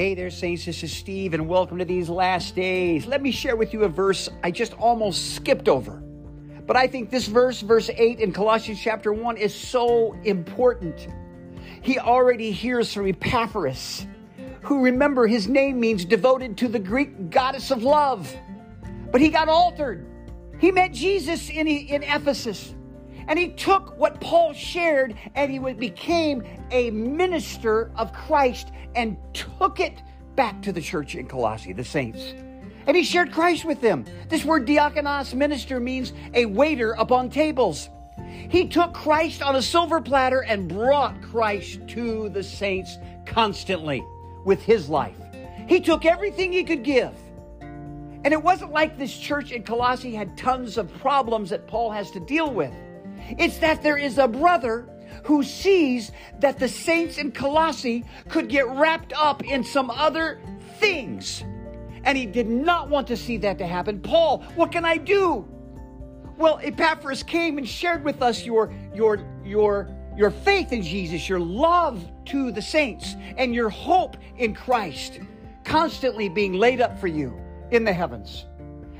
Hey there, Saints. This is Steve, and welcome to these last days. Let me share with you a verse I just almost skipped over. But I think this verse, verse 8 in Colossians chapter 1, is so important. He already hears from Epaphras, who remember his name means devoted to the Greek goddess of love. But he got altered. He met Jesus in, in Ephesus. And he took what Paul shared and he became a minister of Christ and took it back to the church in Colossae, the saints. And he shared Christ with them. This word diakonos, minister, means a waiter upon tables. He took Christ on a silver platter and brought Christ to the saints constantly with his life. He took everything he could give. And it wasn't like this church in Colossae had tons of problems that Paul has to deal with. It's that there is a brother who sees that the saints in Colossae could get wrapped up in some other things. And he did not want to see that to happen. Paul, what can I do? Well, Epaphras came and shared with us your your your your faith in Jesus, your love to the saints, and your hope in Christ constantly being laid up for you in the heavens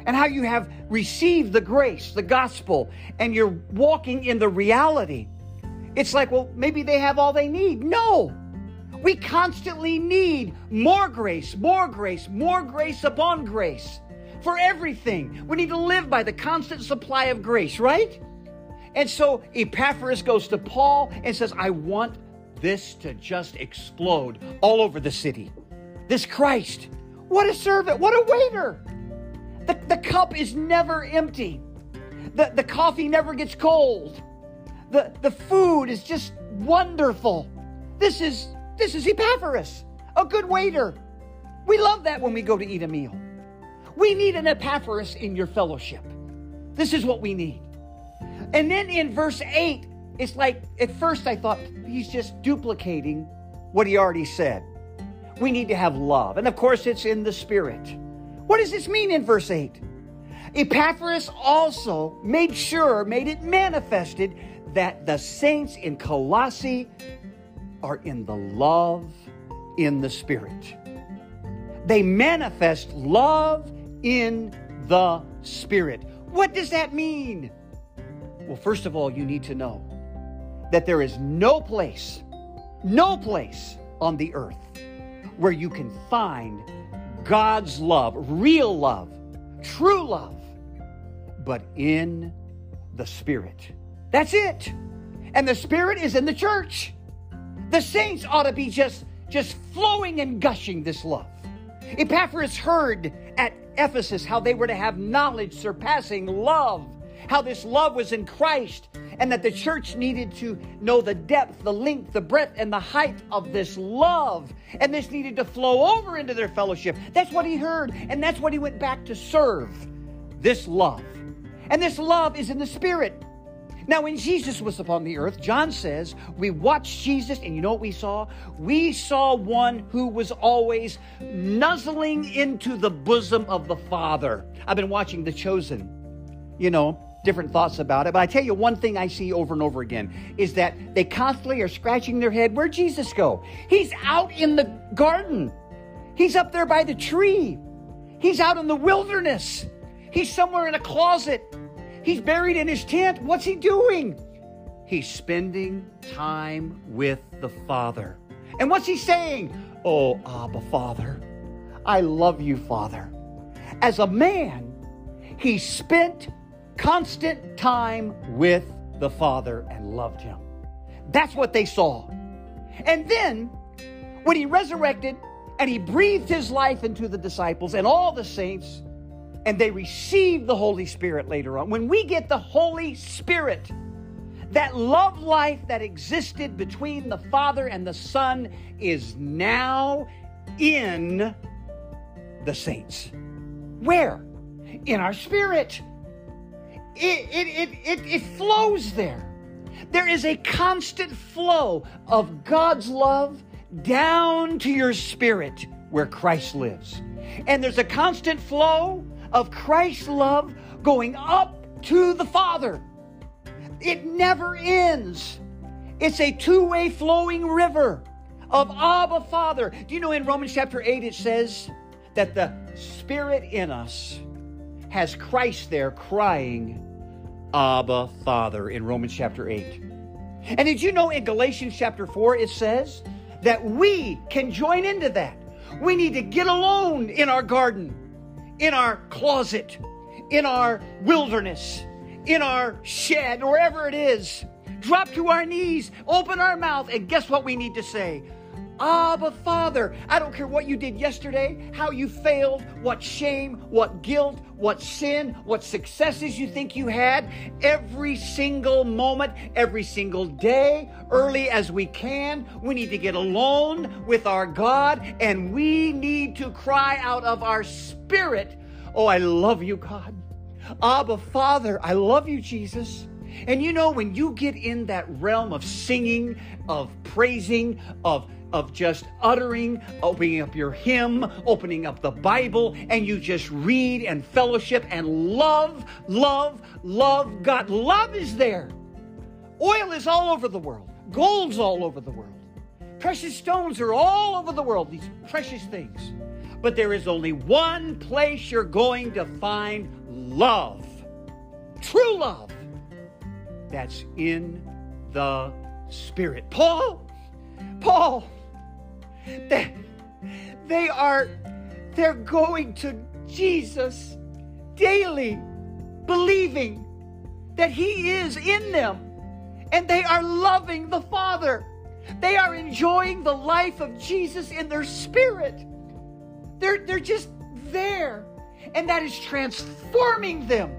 and how you have received the grace, the gospel, and you're walking in the reality. It's like, well, maybe they have all they need. No. We constantly need more grace, more grace, more grace upon grace for everything. We need to live by the constant supply of grace, right? And so Epaphras goes to Paul and says, I want this to just explode all over the city. This Christ. What a servant. What a waiter. The, the cup is never empty. The, the coffee never gets cold. The, the food is just wonderful. This is this is Epaphras, a good waiter. We love that when we go to eat a meal. We need an Epaphras in your fellowship. This is what we need. And then in verse 8, it's like at first I thought he's just duplicating what he already said. We need to have love. And of course, it's in the Spirit. What does this mean in verse 8? Epaphras also made sure, made it manifested that the saints in Colossae are in the love in the Spirit. They manifest love in the Spirit. What does that mean? Well, first of all, you need to know that there is no place, no place on the earth where you can find God's love, real love, true love, but in the Spirit. That's it. And the Spirit is in the church. The saints ought to be just, just flowing and gushing this love. Epaphras heard at Ephesus how they were to have knowledge surpassing love, how this love was in Christ, and that the church needed to know the depth, the length, the breadth, and the height of this love. And this needed to flow over into their fellowship. That's what he heard, and that's what he went back to serve this love. And this love is in the Spirit. Now, when Jesus was upon the earth, John says, we watched Jesus, and you know what we saw? We saw one who was always nuzzling into the bosom of the Father. I've been watching The Chosen. You know, different thoughts about it. But I tell you, one thing I see over and over again is that they constantly are scratching their head. Where'd Jesus go? He's out in the garden, he's up there by the tree, he's out in the wilderness, he's somewhere in a closet, he's buried in his tent. What's he doing? He's spending time with the Father. And what's he saying? Oh, Abba, Father, I love you, Father. As a man, he spent constant time with the Father and loved him. That's what they saw. And then, when he resurrected and he breathed his life into the disciples and all the saints, and they received the Holy Spirit later on, when we get the Holy Spirit, that love life that existed between the Father and the Son is now in the saints. Where? In our spirit it, it, it, it, flows there. There is a constant flow of God's love down to your spirit where Christ lives. And there's a constant flow of Christ's love going up to the Father. It never ends. It's a two way flowing river of Abba Father. Do you know in Romans chapter 8 it says that the Spirit in us has Christ there crying, Abba Father, in Romans chapter 8. And did you know in Galatians chapter 4 it says that we can join into that? We need to get alone in our garden, in our closet, in our wilderness, in our shed, wherever it is. Drop to our knees, open our mouth, and guess what we need to say? Abba, Father. I don't care what you did yesterday, how you failed, what shame, what guilt, what sin, what successes you think you had. Every single moment, every single day, early as we can, we need to get alone with our God and we need to cry out of our spirit, Oh, I love you, God. Abba, Father, I love you, Jesus. And you know, when you get in that realm of singing, of praising, of of just uttering, opening up your hymn, opening up the Bible, and you just read and fellowship and love, love, love God. Love is there. Oil is all over the world, gold's all over the world, precious stones are all over the world, these precious things. But there is only one place you're going to find love, true love. That's in the Spirit. Paul, Paul, they, they are, they're going to Jesus daily, believing that He is in them, and they are loving the Father. They are enjoying the life of Jesus in their spirit. They're, they're just there, and that is transforming them.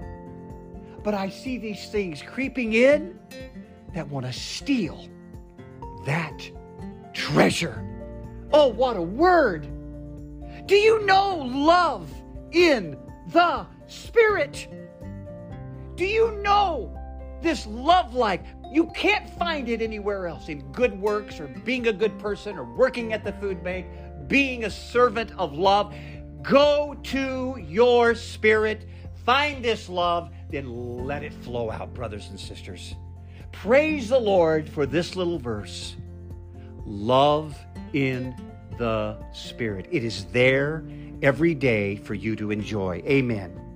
But I see these things creeping in that want to steal that treasure. Oh, what a word! Do you know love in the Spirit? Do you know this love like? You can't find it anywhere else in good works or being a good person or working at the food bank, being a servant of love. Go to your spirit, find this love, then let it flow out, brothers and sisters. Praise the Lord for this little verse love in the Spirit. It is there every day for you to enjoy. Amen.